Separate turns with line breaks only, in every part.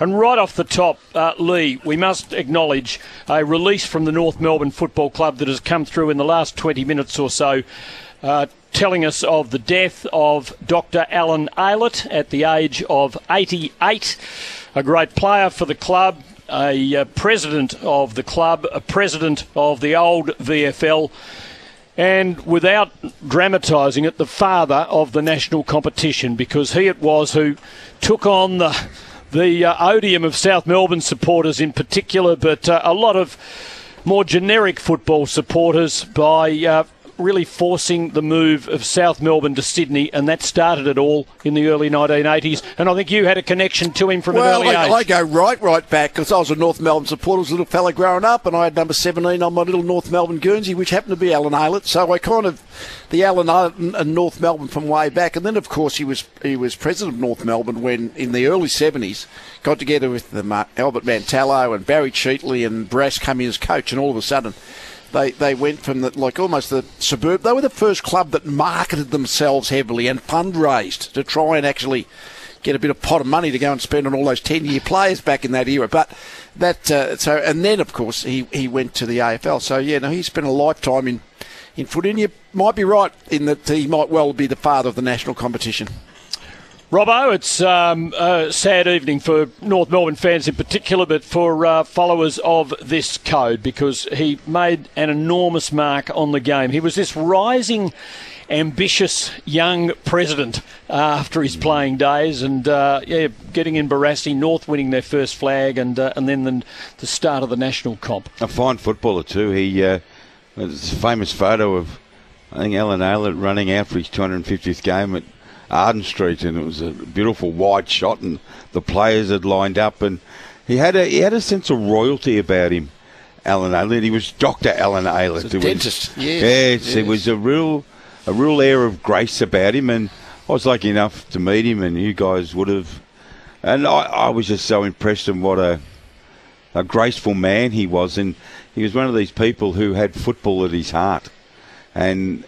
And right off the top, uh, Lee, we must acknowledge a release from the North Melbourne Football Club that has come through in the last 20 minutes or so. Uh, telling us of the death of Dr. Allen Aylett at the age of 88, a great player for the club, a uh, president of the club, a president of the old VFL, and without dramatising it, the father of the national competition because he it was who took on the the uh, odium of South Melbourne supporters in particular, but uh, a lot of more generic football supporters by uh, really forcing the move of South Melbourne to Sydney, and that started it all in the early 1980s. And I think you had a connection to him from
well,
an early
I,
age.
I go right, right back because I was a North Melbourne supporter, I was a little fella growing up, and I had number 17 on my little North Melbourne Guernsey, which happened to be Allen Aylett. So I kind of the Allen Aylett and North Melbourne from way back, and then of course he was he was president of North Melbourne when in the early 70s got together with the Mar- Albert Mantello and Barry Cheatley and Barassi come in as coach, and all of a sudden they they went from the, like almost the suburb. They were the first club that marketed themselves heavily and fundraised to try and actually get a bit of pot of money to go and spend on all those ten year players back in that era. But that uh, so and then of course he, he went to the AFL. So yeah, no, he spent a lifetime in in footy. And you might be right in that he might well be the father of the national competition.
Robbo, it's um, a sad evening for North Melbourne fans in particular, but for uh, followers of this code because he made an enormous mark on the game. He was this rising, ambitious young president uh, after his playing days, and uh, yeah, getting in Barassi, North winning their first flag, and uh, and then the, the start of the national comp.
A fine footballer too. He uh, there's a famous photo of I think Allen Aylett running out for his 250th game at Arden Street, and it was a beautiful wide shot, and the players had lined up, and he had a he had a sense of royalty about him. Allen Aylett, he was Doctor Allen Aylett. Was-
dentist, yes,
yes, was a real a real air of grace about him, and I was lucky enough to meet him, and you guys would have. And I, I was just so impressed in what a a graceful man he was, and he was one of these people who had football at his heart, and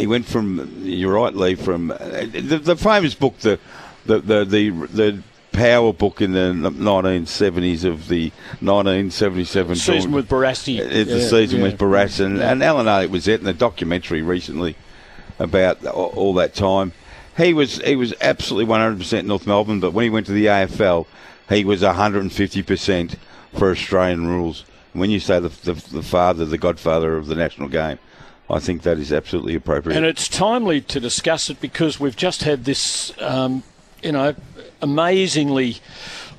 he went from you're right, Lee, from uh, the, the famous book, the the the the, the power book in the 1970s of the 1977
Season
tour-
with Barassi.
It's the
Yeah,
season
yeah.
with Barras and, and Allen Aylett was it in the documentary recently about all, all that time. He was he was absolutely 100% North Melbourne, but when he went to the AFL, he was 150% for Australian rules. When you say the, the, the father, the godfather of the national game, I think that is absolutely appropriate.
And it's timely to discuss it because we've just had this, um, you know, amazingly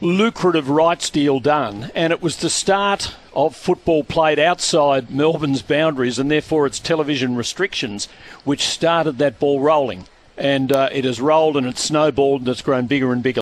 lucrative rights deal done, and it was the start of football played outside Melbourne's boundaries and therefore its television restrictions, which started that ball rolling. And uh, it has rolled and it's snowballed and it's grown bigger and bigger.